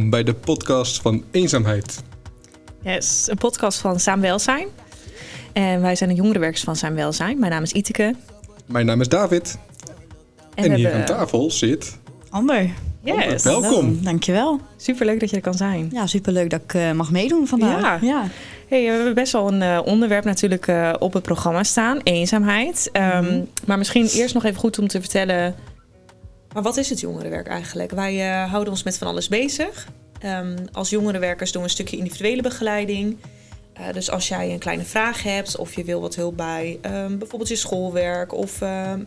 welkom bij de podcast van Eenzaamheid. Yes, een podcast van Saamwelzijn. En wij zijn de jongerenwerkers van Saamwelzijn. Mijn naam is Iteke. Mijn naam is David. En, hier aan tafel zit... Ander. Yes. Welkom. Dankjewel. Superleuk dat je er kan zijn. Ja, superleuk dat ik eh, mag meedoen vandaag. Ja. ja. Hey, we hebben best wel een eh, onderwerp natuurlijk eh, op het programma staan. Eenzaamheid. Ehm, Mhm. Maar misschien eerst nog even goed om te vertellen... Maar wat is het jongerenwerk eigenlijk? Wij eh, houden ons met van alles bezig. Ehm, als jongerenwerkers doen we een stukje individuele begeleiding. Eh, dus als jij een kleine vraag hebt of je wil wat hulp bij ehm, bijvoorbeeld je schoolwerk... of ehm,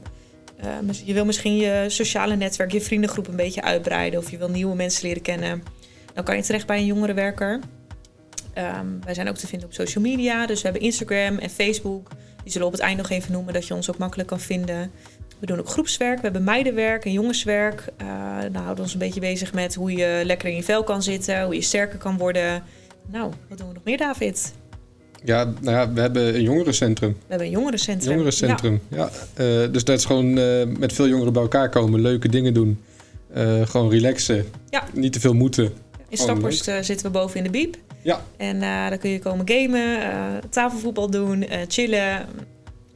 eh, je wil misschien je sociale netwerk, je vriendengroep een beetje uitbreiden... of je wil nieuwe mensen leren kennen... dan kan je terecht bij een jongerenwerker. Wij zijn ook te vinden op social media. Dus we hebben Instagram en Facebook. Die zullen op het eind nog even noemen, dat je ons ook makkelijk kan vinden. We doen ook groepswerk. We hebben meidenwerk en jongenswerk. Eh dan houden we ons een beetje bezig met hoe je lekker in je vel kan zitten. Hoe je sterker kan worden. Nou, wat doen we nog meer, David? Ja, nou ja, we hebben een jongerencentrum. We hebben een jongerencentrum. Jongerencentrum, ja. Eh, dus dat is gewoon eh, met veel jongeren bij elkaar komen, leuke dingen doen. Gewoon relaxen. Ja. Niet te veel moeten. In Staphorst zitten we boven in de biep. Ja. En daar kun je komen gamen, tafelvoetbal doen, chillen.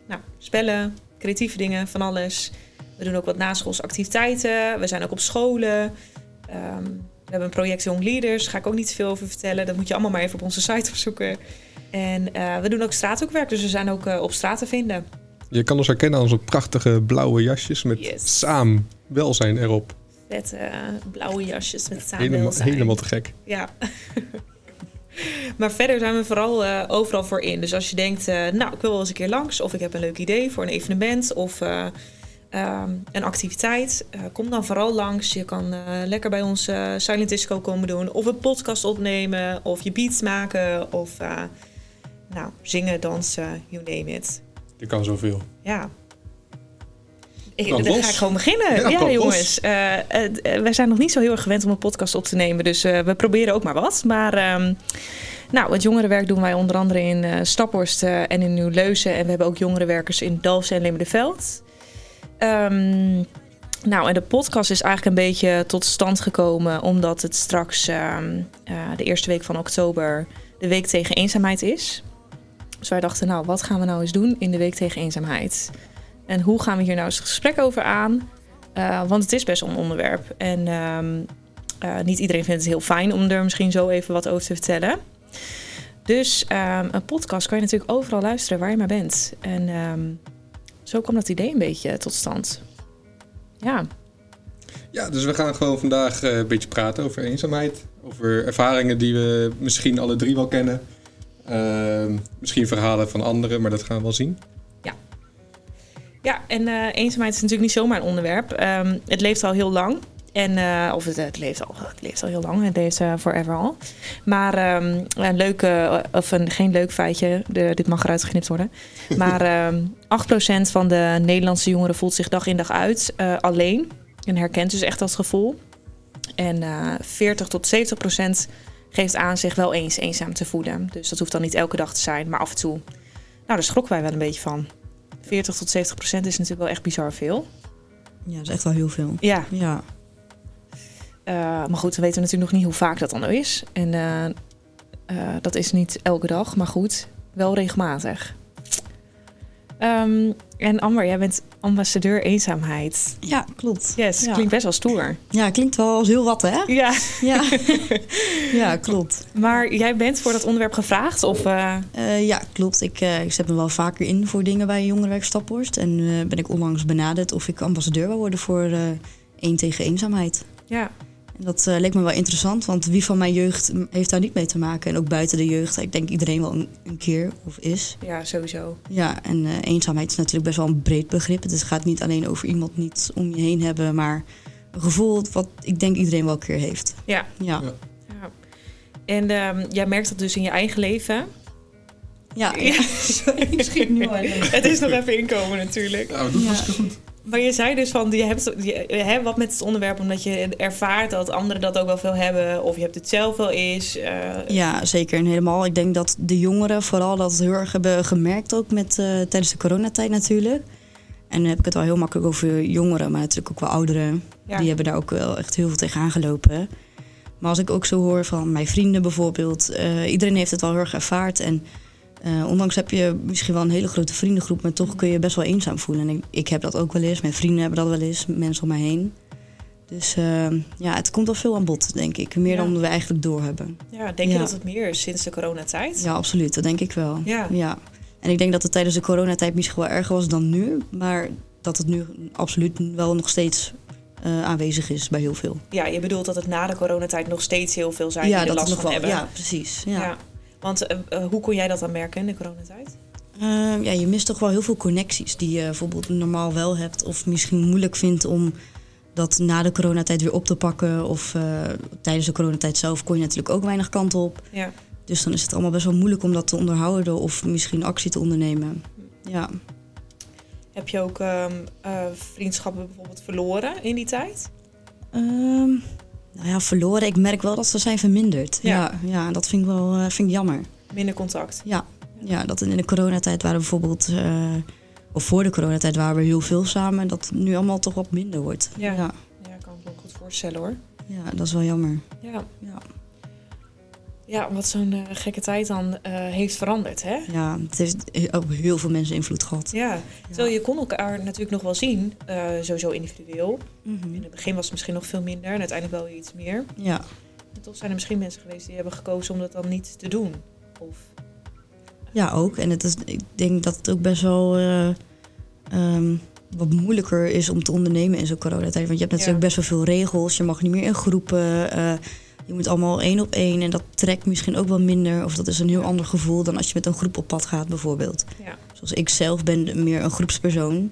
Nou, spellen, creatieve dingen, van alles. We doen ook wat naschoolse activiteiten. We zijn ook op scholen. Ehm, we hebben een project Young Leaders. Daar ga ik ook niet te veel over vertellen. Dat moet je allemaal maar even op onze site opzoeken. En eh, we doen ook straathoekwerk. Dus we zijn ook eh, op straat te vinden. Je kan ons herkennen aan onze prachtige blauwe jasjes met Yes. saam welzijn erop. Met eh, blauwe jasjes met Helemaal, samenwelzijn. helemaal te gek. Ja. maar verder zijn we vooral eh, overal voor in. Dus als je denkt, eh, nou, ik wil wel eens een keer langs... of ik heb een leuk idee voor een evenement of eh, ehm, een activiteit... kom dan vooral langs. Je kan lekker bij ons Silent Disco komen doen... of een podcast opnemen, of je beats maken... of nou, zingen, dansen, you name it. Je kan zoveel. Ja. Ik, Brand dan los. ga ik gewoon beginnen. Ja, jongens. Eh, eh, wij zijn nog niet zo heel erg gewend om een podcast op te nemen. Dus eh, we proberen ook maar wat. Maar ehm, nou, het jongerenwerk doen wij onder andere in Staphorst en in Nieuw-Leuzen. En we hebben ook jongerenwerkers in Dalfsen en Limmerdenveld. Ehm nou, en de podcast is eigenlijk een beetje tot stand gekomen... omdat het straks ehm, eh, de eerste week van oktober de Week tegen Eenzaamheid is. Dus wij dachten, nou, wat gaan we nou eens doen in de Week tegen Eenzaamheid? En hoe gaan we hier nou eens een gesprek over aan? Eh, want het is best een onderwerp. En ehm, eh, niet iedereen vindt het heel fijn om er misschien zo even wat over te vertellen. Dus ehm, een podcast kan je natuurlijk overal luisteren waar je maar bent. En ehm, zo kwam dat idee een beetje tot stand. Ja, Ja, dus we gaan gewoon vandaag eh, een beetje praten over eenzaamheid. Over ervaringen die we misschien alle drie wel kennen. Misschien verhalen van anderen, maar dat gaan we wel zien. Ja, en eh, eenzaamheid is natuurlijk niet zomaar een onderwerp. Ehm, het leeft al heel lang. En, eh, of het, het, leeft al, het leeft al heel lang, het leeft eh, forever al. Maar ehm, een leuk, eh, of een, geen leuk feitje, de, dit mag eruit geknipt worden. Maar ehm 8% van de Nederlandse jongeren voelt zich dag in dag uit alleen. En herkent dus echt dat gevoel. En eh 40 tot 70% geeft aan zich wel eens eenzaam te voelen. Dus dat hoeft dan niet elke dag te zijn, maar af en toe. Nou, daar schrokken wij wel een beetje van. 40 tot 70 procent is natuurlijk wel echt bizar veel. Ja, dat is echt wel heel veel. Ja, Ja. eh, maar goed, we weten natuurlijk nog niet hoe vaak dat dan is. En eh, eh, dat is niet elke dag, maar goed, wel regelmatig. Ehm, en Amber, jij bent ambassadeur eenzaamheid. Ja, klopt. Yes, Ja. klinkt best wel stoer. Ja, klinkt wel als heel wat, hè? Ja, Ja, ja klopt. maar jij bent voor dat onderwerp gevraagd? Of, eh, Eh, ja, klopt. Ik, eh, ik zet me wel vaker in voor dingen bij Jongerenwerk Staphorst. En ben ik onlangs benaderd of ik ambassadeur wil worden voor één tegen eenzaamheid. ja, dat eh, leek me wel interessant, want wie van mijn jeugd heeft daar niet mee te maken? En ook buiten de jeugd, ik denk iedereen wel een, een keer of is. ja, sowieso. Ja, en eh, eenzaamheid is natuurlijk best wel een breed begrip. Het gaat niet alleen over iemand niet om je heen hebben, maar een gevoel wat ik denk iedereen wel een keer heeft. Ja. Ja, Ja. ja. En ehm, jij merkt dat dus in je eigen leven. ja. Ja. Sorry, ik schiet nu al. Het is nog even inkomen natuurlijk. Nou, we doen Ja. hartstikke goed. Maar je zei dus van, je hebt, je, wat met het onderwerp omdat je ervaart dat anderen dat ook wel veel hebben. Of je hebt het zelf wel eens. eh, Ja, zeker en helemaal. Ik denk dat de jongeren vooral dat heel erg hebben gemerkt, ook met, eh, tijdens de coronatijd natuurlijk. En dan heb ik het wel heel makkelijk over jongeren, maar natuurlijk ook wel ouderen. ja. Die hebben daar ook wel echt heel veel tegen aangelopen. Maar als ik ook zo hoor van mijn vrienden bijvoorbeeld, eh, iedereen heeft het wel heel erg ervaard. En eh, ondanks heb je misschien wel een hele grote vriendengroep, maar toch kun je best wel eenzaam voelen. En ik, ik heb dat ook wel eens, mijn vrienden hebben dat wel eens, mensen om mij heen. Dus eh, ja, het komt wel veel aan bod, denk ik. Meer Ja. dan we eigenlijk doorhebben. Ja, denk je dat het meer is sinds de coronatijd? Ja, absoluut. Dat denk ik wel. Ja. ja. En ik denk dat het tijdens de coronatijd misschien wel erger was dan nu. Maar dat het nu absoluut wel nog steeds eh, aanwezig is bij heel veel. Ja, je bedoelt dat het na de coronatijd nog steeds heel veel zijn ja, die er last nog van wel. hebben. Ja, precies. Ja. Want eh, eh, hoe kon jij dat dan merken in de coronatijd? Ehm, ja, je mist toch wel heel veel connecties die je bijvoorbeeld normaal wel hebt. Of misschien moeilijk vindt om dat na de coronatijd weer op te pakken. Of eh, tijdens de coronatijd zelf kon je natuurlijk ook weinig kant op. Ja. Dus dan is het allemaal best wel moeilijk om dat te onderhouden of misschien actie te ondernemen. Ja. Heb je ook ehm, eh, vriendschappen bijvoorbeeld verloren in die tijd? Ehm, nou ja, verloren. Ik merk wel dat ze zijn verminderd. Ja. Ja, ja, dat vind ik wel eh, vind ik jammer. Minder contact? Ja, ja dat in de coronatijd waren we bijvoorbeeld... eh, of voor de coronatijd waren we heel veel samen. En dat het nu allemaal toch wat minder wordt. Ja. ja, Ja, ik kan me ook goed voorstellen hoor. ja, dat is wel jammer. Ja, Ja, ja wat zo'n eh, gekke tijd dan eh, heeft veranderd, hè? ja het heeft ook heel veel mensen invloed gehad. Ja, terwijl je kon elkaar natuurlijk nog wel zien, eh, sowieso individueel. Mhm. In het begin was het misschien nog veel minder en uiteindelijk wel iets meer. Ja, En toch zijn er misschien mensen geweest die hebben gekozen om dat dan niet te doen. Of, ja, ook. En het is, ik denk dat het ook best wel... eh, ehm, wat moeilijker is om te ondernemen in zo'n coronatijd. Want je hebt natuurlijk Ja. best wel veel regels. Je mag niet meer in groepen. Je moet allemaal één op één. En dat trekt misschien ook wel minder. Of dat is een heel ander gevoel dan als je met een groep op pad gaat bijvoorbeeld. ja. Zoals ik zelf ben meer een groepspersoon.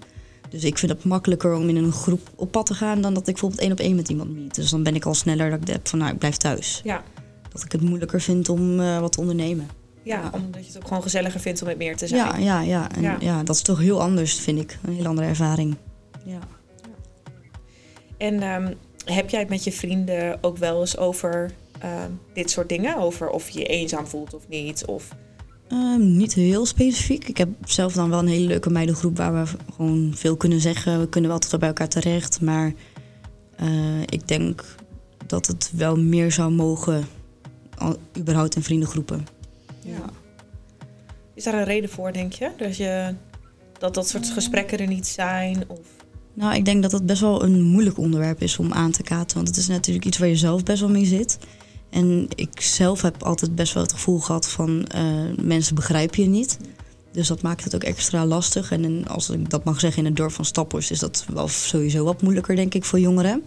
Dus ik vind het makkelijker om in een groep op pad te gaan... dan dat ik bijvoorbeeld één op één met iemand meet. Dus dan ben ik al sneller dat ik heb van nou, ik blijf thuis. Ja. Dat ik het moeilijker vind om eh, wat te ondernemen. Ja, Ja. omdat je het ook gewoon gezelliger vindt om met meer te zijn. Ja, ja, ja. En Ja. ja. dat is toch heel anders, vind ik. Een heel andere ervaring. Ja. En ehm, heb jij het met je vrienden ook wel eens over ehm, dit soort dingen? Over of je je eenzaam voelt of niet? Of, Ehm, niet heel specifiek. Ik heb zelf dan wel een hele leuke meidengroep waar we gewoon veel kunnen zeggen. We kunnen wel altijd bij elkaar terecht. Maar eh, ik denk dat het wel meer zou mogen, al, überhaupt in vriendengroepen. Ja. Is daar een reden voor, denk je? Dat, je, dat dat soort gesprekken er niet zijn? Of, Nou, ik denk dat het best wel een moeilijk onderwerp is om aan te kaarten. Want het is natuurlijk iets waar je zelf best wel mee zit. En ik zelf heb altijd best wel het gevoel gehad van eh, mensen begrijpen je niet. Dus dat maakt het ook extra lastig. En als ik dat mag zeggen, in het dorp van Staphorst is dat wel sowieso wat moeilijker, denk ik, voor jongeren.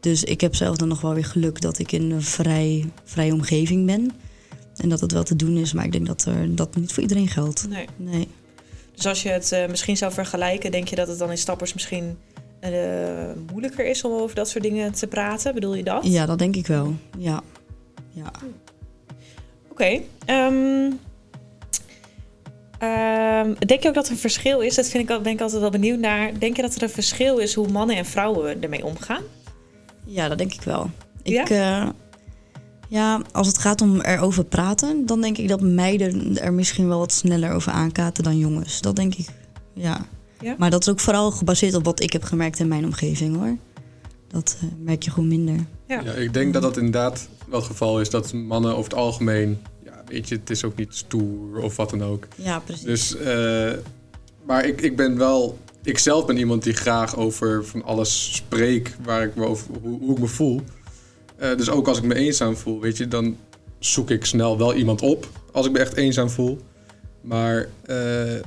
Dus ik heb zelf dan nog wel weer geluk dat ik in een vrij, vrije omgeving ben. En dat het wel te doen is, maar ik denk dat er, dat niet voor iedereen geldt. nee. Nee. Dus als je het eh, misschien zou vergelijken, denk je dat het dan in stappers misschien eh, moeilijker is om over dat soort dingen te praten? Bedoel je dat? Ja, dat denk ik wel. Ja. Ja. Oké. ehm, ehm, denk je ook dat er een verschil is? Dat vind ik, ben ik altijd wel benieuwd naar. Denk je dat er een verschil is hoe mannen en vrouwen ermee omgaan? Ja, dat denk ik wel. Ik, ja? Ja, als het gaat om erover praten, dan denk ik dat meiden er misschien wel wat sneller over aankaten dan jongens. Dat denk ik, ja. Ja? Maar dat is ook vooral gebaseerd op wat ik heb gemerkt in mijn omgeving hoor. Dat eh, merk je gewoon minder. Ja. Ja, ik denk dat dat inderdaad wel het geval is dat mannen over het algemeen, ja, weet je, het is ook niet stoer of wat dan ook. Ja, precies. Dus, eh, maar ik, ik ben wel, ik zelf ben iemand die graag over van alles spreek, waar ik me over, hoe, hoe ik me voel. Eh, dus ook als ik me eenzaam voel, weet je, dan zoek ik snel wel iemand op als ik me echt eenzaam voel. Maar eh,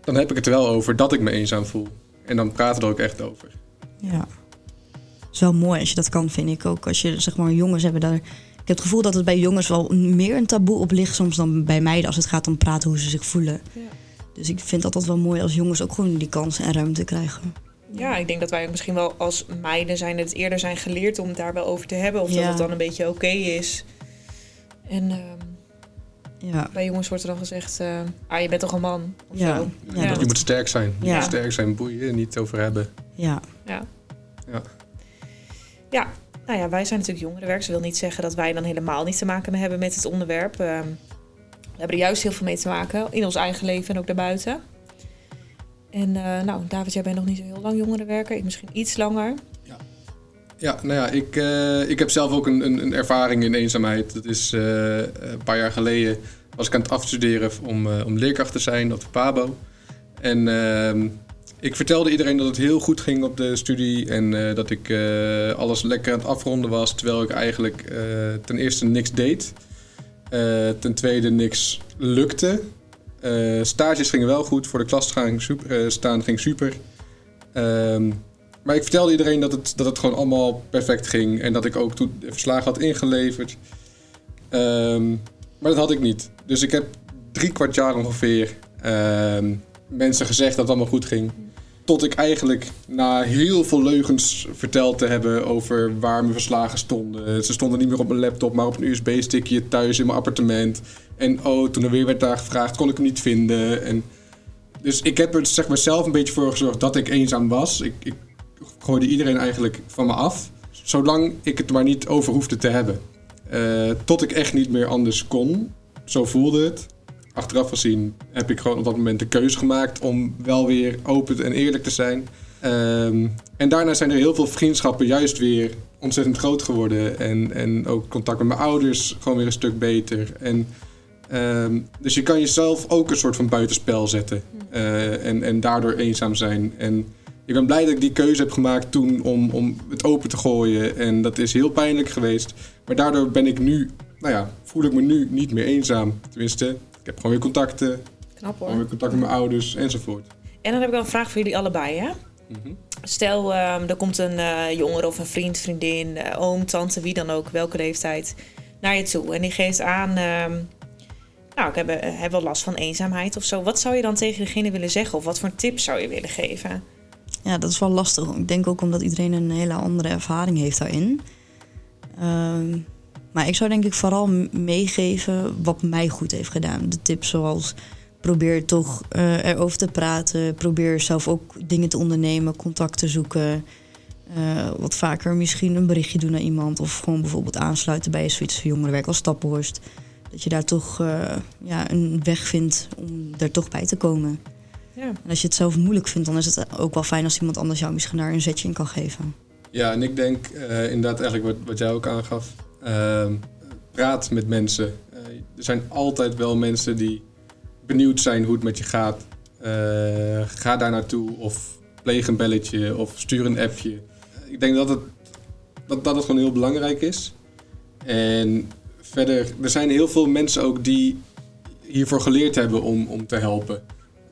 dan heb ik het er wel over dat ik me eenzaam voel. En dan praten we er ook echt over. Ja. Het is wel mooi als je dat kan, vind ik ook. Als je, zeg maar, jongens hebben daar... Ik heb het gevoel dat het bij jongens wel meer een taboe op ligt soms dan bij meiden als het gaat om praten hoe ze zich voelen. Ja. Dus ik vind dat altijd wel mooi als jongens ook gewoon die kans en ruimte krijgen. Ja, ik denk dat wij ook misschien wel als meiden zijn het eerder zijn geleerd om het daar wel over te hebben. Of dat Ja. het dan een beetje oké is. En ehm, Ja. bij jongens wordt er dan gezegd, eh, ah, je bent toch een man? Of Ja. zo. Ja, Je moet sterk zijn. Je Ja. moet sterk zijn, boeien, niet over hebben. Ja. Ja. Ja. Ja, nou ja, wij zijn natuurlijk jongerenwerk. Dat wil niet zeggen dat wij dan helemaal niet te maken hebben met het onderwerp. Ehm, we hebben er juist heel veel mee te maken in ons eigen leven en ook daarbuiten. En eh, nou, David, jij bent nog niet zo heel lang jongerenwerker. Ik misschien iets langer. Ja, nou ja, ik, eh, ik heb zelf ook een, een, een ervaring in eenzaamheid. Dat is eh, een paar jaar geleden was ik aan het afstuderen om, om leerkracht te zijn op de PABO. En ehm, ik vertelde iedereen dat het heel goed ging op de studie en dat ik alles lekker aan het afronden was, terwijl ik eigenlijk ten eerste niks deed. ten tweede niks lukte. Stages gingen wel goed, voor de klas gaan super, staan ging super. Ehm, maar ik vertelde iedereen dat het, dat het gewoon allemaal perfect ging. En dat ik ook toen verslagen had ingeleverd. Ehm, maar dat had ik niet. Dus ik heb drie kwart jaar ongeveer um, mensen gezegd dat het allemaal goed ging. Tot ik eigenlijk na heel veel leugens verteld te hebben over waar mijn verslagen stonden. Ze stonden niet meer op mijn laptop, maar op een USB-stickje thuis in mijn appartement. En oh, toen er weer werd daar gevraagd, kon ik hem niet vinden. En dus ik heb er zeg maar, zelf een beetje voor gezorgd dat ik eenzaam was. Ik, ik gooide iedereen eigenlijk van me af. Zolang ik het maar niet over hoefde te hebben. Uh, tot ik echt niet meer anders kon. Zo voelde het. Achteraf gezien heb ik gewoon op dat moment de keuze gemaakt om wel weer open en eerlijk te zijn. Uh, en daarna zijn er heel veel vriendschappen juist weer ontzettend groot geworden. En, en ook contact met mijn ouders gewoon weer een stuk beter. En, uh, dus je kan jezelf ook een soort van buitenspel zetten. Uh, en, en daardoor eenzaam zijn. En ik ben blij dat ik die keuze heb gemaakt toen om, om het open te gooien. En dat is heel pijnlijk geweest. Maar daardoor ben ik nu, nou ja, voel ik me nu niet meer eenzaam. Tenminste, ik heb gewoon weer contacten. Knap hoor. Gewoon weer contact met mijn ouders enzovoort. En dan heb ik wel een vraag voor jullie allebei, hè? Mm Stel, um, er komt een uh, jongere of een vriend, vriendin, uh, oom, tante, wie dan ook, welke leeftijd, naar je toe. En die geeft aan, um, nou, ik heb, uh, heb wel last van eenzaamheid of zo. Wat zou je dan tegen degene willen zeggen? Of wat voor tips zou je willen geven? Ja, dat is wel lastig. Ik denk ook omdat iedereen een hele andere ervaring heeft daarin. Uh, maar ik zou denk ik vooral meegeven wat mij goed heeft gedaan. De tips zoals probeer toch uh, erover te praten. Probeer zelf ook dingen te ondernemen, contact te zoeken. Uh, wat vaker misschien een berichtje doen naar iemand. Of gewoon bijvoorbeeld aansluiten bij zoiets jongerenwerk als Stappenhorst. Dat je daar toch uh, ja, een weg vindt om er toch bij te komen. Ja. En als je het zelf moeilijk vindt, dan is het ook wel fijn als iemand anders jou misschien daar een zetje in kan geven. Ja, en ik denk uh, inderdaad eigenlijk wat, wat jij ook aangaf. Uh, praat met mensen. Uh, er zijn altijd wel mensen die benieuwd zijn hoe het met je gaat. Eh, ga daar naartoe of pleeg een belletje of stuur een appje. Ik denk dat het, dat, dat gewoon heel belangrijk is. En verder, er zijn heel veel mensen ook die hiervoor geleerd hebben om, om te helpen.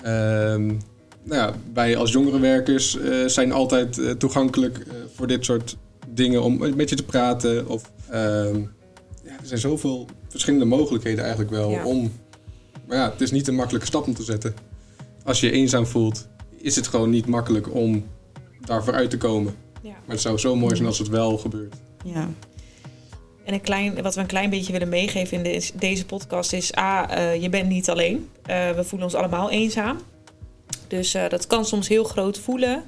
Um, nou ja, wij als jongerenwerkers uh, zijn altijd toegankelijk voor dit soort dingen om met je te praten. Of, ehm, ja, er zijn zoveel verschillende mogelijkheden eigenlijk wel ja. om. Maar ja, het is niet een makkelijke stap om te zetten. Als je je eenzaam voelt, is het gewoon niet makkelijk om daarvoor uit te komen. Ja. Maar het zou zo mooi zijn als het wel gebeurt. Ja. En een klein, wat we een klein beetje willen meegeven in de, deze podcast is: A, uh, je bent niet alleen. Uh, we voelen ons allemaal eenzaam. Dus uh, dat kan soms heel groot voelen.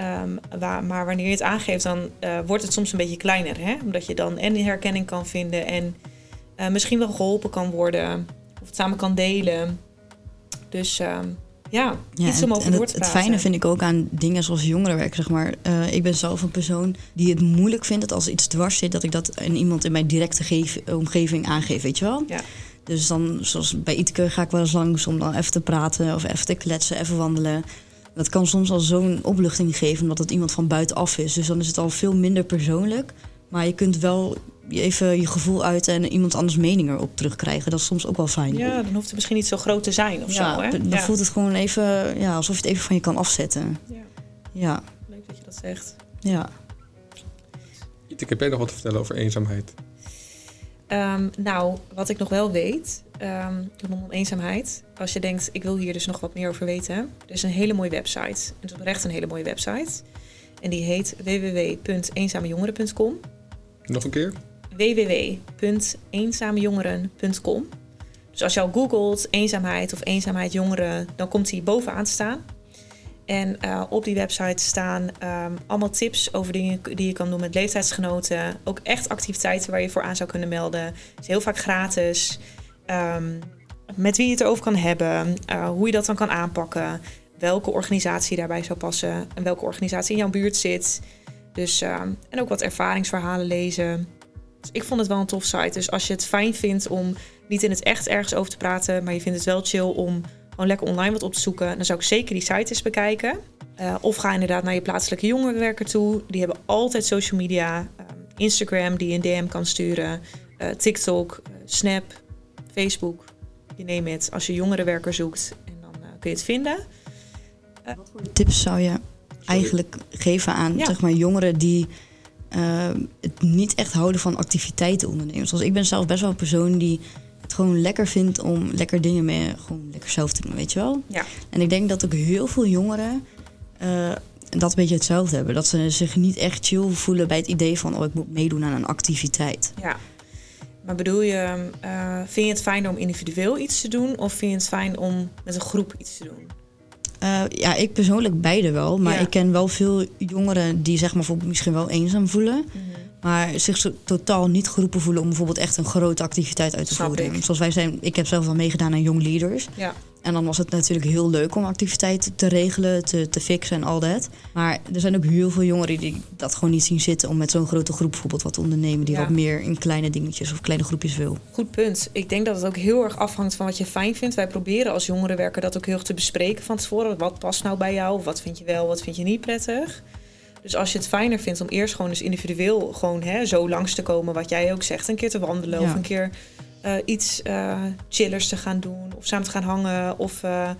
Um, waar, maar wanneer je het aangeeft, dan wordt het soms een beetje kleiner. Hè? Omdat je dan en herkenning kan vinden en misschien wel geholpen kan worden. Of het samen kan delen. Dus um, ja, ja, iets om over door te praten. Het fijne vind ik ook aan dingen zoals jongerenwerk, zeg maar. Uh, ik ben zelf een persoon die het moeilijk vindt dat als iets dwars zit... dat ik dat aan iemand in mijn directe geef, omgeving aangeef, weet je wel? Ja. Dus dan, zoals bij Itke, ga ik wel eens langs om dan even te praten... of even te kletsen, even wandelen. Dat kan soms al zo'n opluchting geven, omdat het iemand van buitenaf is. Dus dan is het al veel minder persoonlijk. Maar je kunt wel even je gevoel uit en iemand anders mening erop terugkrijgen. Dat is soms ook wel fijn. Ja, dan hoeft het misschien niet zo groot te zijn of ja, zo. Hè? Dan ja. voelt het gewoon even ja, alsof je het even van je kan afzetten. Ja. ja. Leuk dat je dat zegt. Ja. Ik heb jij nog wat te vertellen over eenzaamheid? Um, nou, wat ik nog wel weet, um, rondom eenzaamheid. Als je denkt, ik wil hier dus nog wat meer over weten. Er is een hele mooie website. Het is oprecht een hele mooie website. En die heet www.eenzamejongeren.com. Nog een keer? www.eenzamejongeren.com. Dus als je al googelt eenzaamheid of eenzaamheid jongeren, dan komt die bovenaan te staan. En uh, op die website staan um, allemaal tips over dingen die je kan doen met leeftijdsgenoten. Ook echt activiteiten waar je voor aan zou kunnen melden. Het is heel vaak gratis. Um, met wie je het erover kan hebben. Uh, hoe je dat dan kan aanpakken. Welke organisatie daarbij zou passen. En welke organisatie in jouw buurt zit. Dus, ehm, en ook wat ervaringsverhalen lezen. Dus ik vond het wel een tof site. Dus als je het fijn vindt om niet in het echt ergens over te praten, maar je vindt het wel chill om gewoon lekker online wat op te zoeken, dan zou ik zeker die site eens bekijken. Uh, of ga inderdaad naar je plaatselijke jongerenwerker toe. Die hebben altijd social media. Um, Instagram die je een DM kan sturen. Uh, TikTok, Snap, Facebook. Je neemt het. Als je jongerenwerker zoekt, en dan kun je het vinden. Wat voor tips zou je eigenlijk geven aan Ja. zeg maar, jongeren die eh, het niet echt houden van activiteiten ondernemen? Zoals ik ben zelf best wel een persoon die het gewoon lekker vindt om lekker dingen mee, gewoon lekker zelf te doen, weet je wel? Ja. En ik denk dat ook heel veel jongeren eh, dat een beetje hetzelfde hebben. Dat ze zich niet echt chill voelen bij het idee van, oh, ik moet meedoen aan een activiteit. Ja. Maar bedoel je, eh, vind je het fijn om individueel iets te doen? Of vind je het fijn om met een groep iets te doen? Eh, ja, ik persoonlijk beide wel. Maar Ja. ik ken wel veel jongeren die zeg maar misschien wel eenzaam voelen. Maar zich totaal niet geroepen voelen om bijvoorbeeld echt een grote activiteit uit te Snap voeren. ik. Zoals wij zijn, ik heb zelf wel meegedaan aan Young Leaders. Ja. En dan was het natuurlijk heel leuk om activiteiten te regelen, te, te fixen en al dat. Maar er zijn ook heel veel jongeren die dat gewoon niet zien zitten om met zo'n grote groep bijvoorbeeld wat te ondernemen. Die Ja. wat meer in kleine dingetjes of kleine groepjes wil. Goed punt. Ik denk dat het ook heel erg afhangt van wat je fijn vindt. Wij proberen als jongerenwerker dat ook heel erg te bespreken van tevoren. Wat past nou bij jou? Wat vind je wel, wat vind je niet prettig? Dus als je het fijner vindt om eerst gewoon eens individueel gewoon hè, zo langs te komen, wat jij ook zegt, een keer te wandelen Ja. of een keer eh, iets eh, chillers te gaan doen of samen te gaan hangen of eh,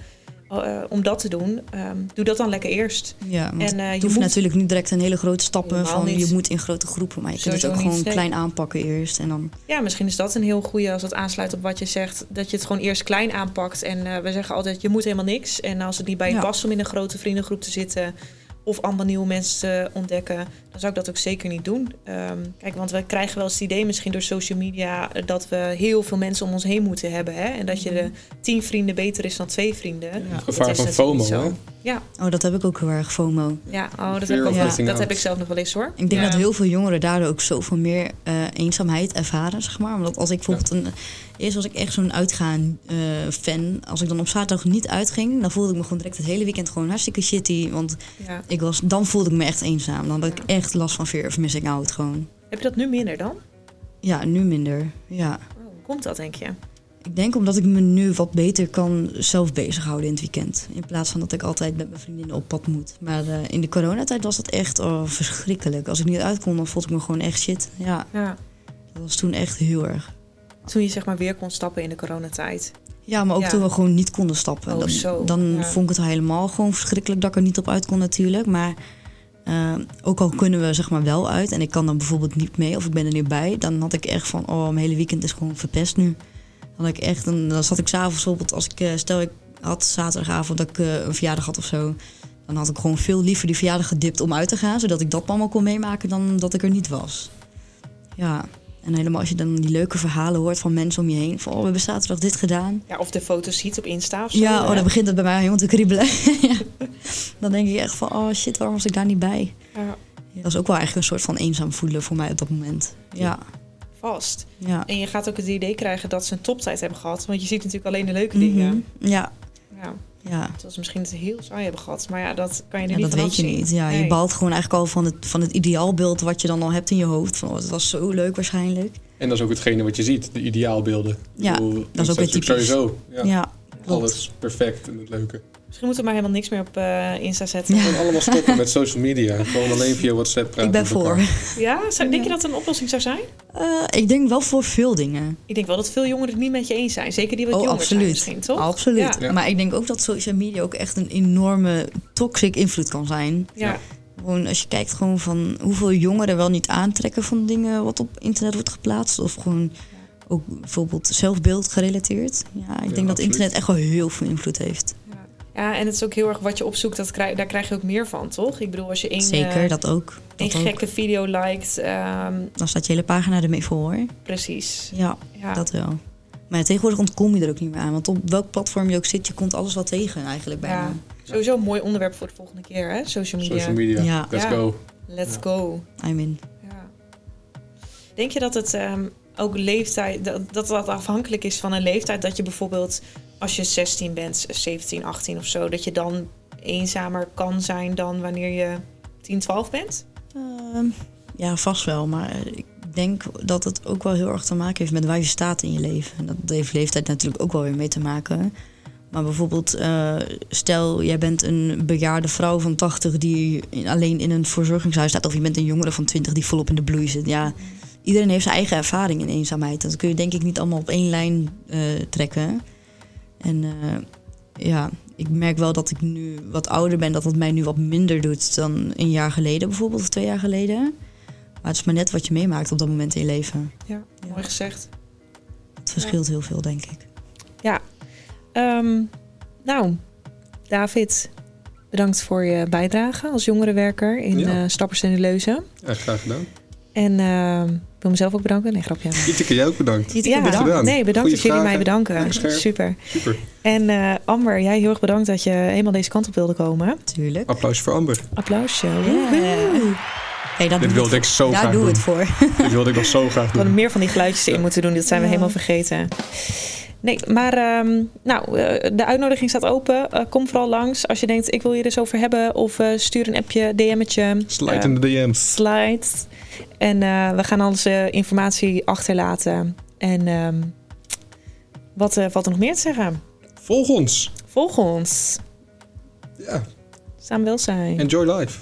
om dat te doen, ehm, doe dat dan lekker eerst. Ja, En, het je hoeft moet- natuurlijk niet direct een hele grote stappen van niet. je moet in grote groepen. Maar je kunt het ook gewoon nee. klein aanpakken eerst. En dan Ja, misschien is dat een heel goede als het aansluit op wat je zegt. Dat je het gewoon eerst klein aanpakt. En we zeggen altijd, je moet helemaal niks. En als het niet bij je Ja. past om in een grote vriendengroep te zitten... of allemaal nieuwe mensen te ontdekken... dan zou ik dat ook zeker niet doen. Ehm, kijk, want we krijgen wel eens het idee misschien door social media... eh, dat we heel veel mensen om ons heen moeten hebben. Hè? En dat je de tien vrienden beter is dan twee vrienden. Ja. Dat Gevaar is van FOMO, hè? Ja, Oh, dat heb ik ook heel erg FOMO. ja. Oh, dat, heb ik, dat heb ik zelf nog wel eens hoor. Ik denk Ja. dat heel veel jongeren daardoor ook zoveel meer eh, eenzaamheid ervaren, zeg maar. Omdat als ik bijvoorbeeld een... Eerst was ik echt zo'n uitgaan eh, fan. Als ik dan op zaterdag niet uitging, dan voelde ik me gewoon direct het hele weekend gewoon hartstikke shitty. Want Ja. Ik was, dan voelde ik me echt eenzaam. Dan had ik echt last van fear of missing out gewoon. Heb je dat nu minder dan? Ja, nu minder. Ja. Oh, hoe komt dat, denk je? Ik denk omdat ik me nu wat beter kan zelf bezighouden in het weekend. In plaats van dat ik altijd met mijn vriendinnen op pad moet. Maar eh, in de coronatijd was dat echt oh, verschrikkelijk. Als ik niet uit kon, dan voelde ik me gewoon echt shit. Ja, Ja. dat was toen echt heel erg. Toen je zeg maar weer kon stappen in de coronatijd. Ja, maar ook Ja. toen we gewoon niet konden stappen. Oh, dan zo, dan ja. vond ik het helemaal gewoon verschrikkelijk dat ik er niet op uit kon natuurlijk. Maar eh, ook al kunnen we zeg maar wel uit en ik kan dan bijvoorbeeld niet mee of ik ben er niet bij, dan had ik echt van, oh, mijn hele weekend is gewoon verpest nu. Dan had ik echt, dan, dan zat ik s'avonds bijvoorbeeld, als ik, eh, stel ik had zaterdagavond dat ik eh, een verjaardag had of zo, dan had ik gewoon veel liever die verjaardag gedipt om uit te gaan, zodat ik dat allemaal kon meemaken dan dat ik er niet was. Ja, en helemaal als je dan die leuke verhalen hoort van mensen om je heen, van, oh, we hebben zaterdag dit gedaan. Ja, of de foto's ziet op Insta of zo. Ja, oh, dan begint het bij mij helemaal te kriebelen. Ja. Dan denk ik echt van, oh shit, waarom was ik daar niet bij? Ja, Dat is ook wel eigenlijk een soort van eenzaam voelen voor mij op dat moment. Ja, vast. ja. En je gaat ook het idee krijgen dat ze een toptijd hebben gehad. Want je ziet natuurlijk alleen de leuke dingen. Mhm. Ja, Ja, ja. terwijl ze misschien het heel saai hebben gehad. Maar ja, dat kan je er ja niet dat weet je zien. niet. Ja, Je balt gewoon eigenlijk al van het, van het ideaalbeeld wat je dan al hebt in je hoofd. Van, oh, het was zo leuk waarschijnlijk. En dat is ook hetgene wat je ziet, de ideaalbeelden. Ja, bedoel, dat is ook weer typisch. Sowieso, ja. Alles perfect en het leuke. Misschien moeten we maar helemaal niks meer op eh, Insta zetten. Ja. Ja, Gewoon allemaal stoppen met social media. Gewoon alleen via WhatsApp praten Ik ben voor. elkaar. Zou, denk je dat het een oplossing zou zijn? Eh, ik denk wel voor veel dingen. Ik denk wel dat veel jongeren het niet met je eens zijn. Zeker die wat Oh, jonger zijn absoluut. misschien, toch? Absoluut. Ja. Ja. Maar ik denk ook dat social media ook echt een enorme toxic invloed kan zijn. Ja. Gewoon als je kijkt gewoon van hoeveel jongeren wel niet aantrekken van dingen wat op internet wordt geplaatst. Of gewoon ook bijvoorbeeld zelfbeeld gerelateerd. Ja, ik denk dat absoluut. internet echt wel heel veel invloed heeft. Ja. en het is ook heel erg wat je opzoekt. Dat krijg, daar krijg je ook meer van, toch? Ik bedoel, als je één, Zeker, eh, dat ook. één Dat ook. gekke video liked. ehm, Dan staat je hele pagina ermee vol hoor. precies. Ja, Ja. dat wel. Maar tegenwoordig ontkom je er ook niet meer aan. Want op welk platform je ook zit, je komt alles wel tegen eigenlijk bijna. Ja. Sowieso een mooi onderwerp voor de volgende keer, hè? Social media. Social media, Ja. let's Ja. go. Let's Ja. go. I mean, Ja. Denk je dat het ehm, ook leeftijd, dat, dat dat afhankelijk is van een leeftijd? Dat je bijvoorbeeld als je 16 bent, 17, 18 of zo, dat je dan eenzamer kan zijn dan wanneer je 10, 12 bent? Ehm, ja, vast wel. Maar ik denk dat het ook wel heel erg te maken heeft met waar je staat in je leven. En dat heeft leeftijd natuurlijk ook wel weer mee te maken. Maar bijvoorbeeld, eh, stel jij bent een bejaarde vrouw van 80 die alleen in een verzorgingshuis staat, of je bent een jongere van 20 die volop in de bloei zit. Ja, iedereen heeft zijn eigen ervaring in eenzaamheid. Dat kun je denk ik niet allemaal op één lijn eh, trekken. En eh, ja, ik merk wel dat ik nu wat ouder ben, dat het mij nu wat minder doet dan een jaar geleden bijvoorbeeld, of twee jaar geleden. Maar het is maar net wat je meemaakt op dat moment in je leven. Ja, mooi gezegd. Het verschilt heel veel, denk ik. Ehm, nou, David, bedankt voor je bijdrage als jongerenwerker in Ja. eh, Stappers en de Leuzen. Ja, graag gedaan. En ehm, ik wil mezelf ook bedanken. Nee, grapje. Tieteke, jij ook bedankt. Ja, bedankt. gedaan. nee, bedankt Goeie dat jullie mij bedanken. Super. Super. En eh, Amber, jij heel erg bedankt dat je helemaal deze kant op wilde komen. Tuurlijk. Applaus voor Amber. Applausje. Ja. Woehoe. Hey, daar Dit doe wilde ik zo Daar graag doe doen. het voor. Dit wilde ik nog zo graag We hadden doen. meer van die geluidjes in moeten doen. Dat zijn we Ja. helemaal vergeten. Nee, maar ehm, nou, eh, de uitnodiging staat open. Eh, kom vooral langs als je denkt, ik wil hier eens over hebben. Of eh, stuur een appje, DM'tje. Slide in de DM's. slides. En eh, we gaan alles eh, informatie achterlaten. En ehm, wat eh, valt er nog meer te zeggen? Volg ons. Volg ons. Ja, Samen welzijn. enjoy life.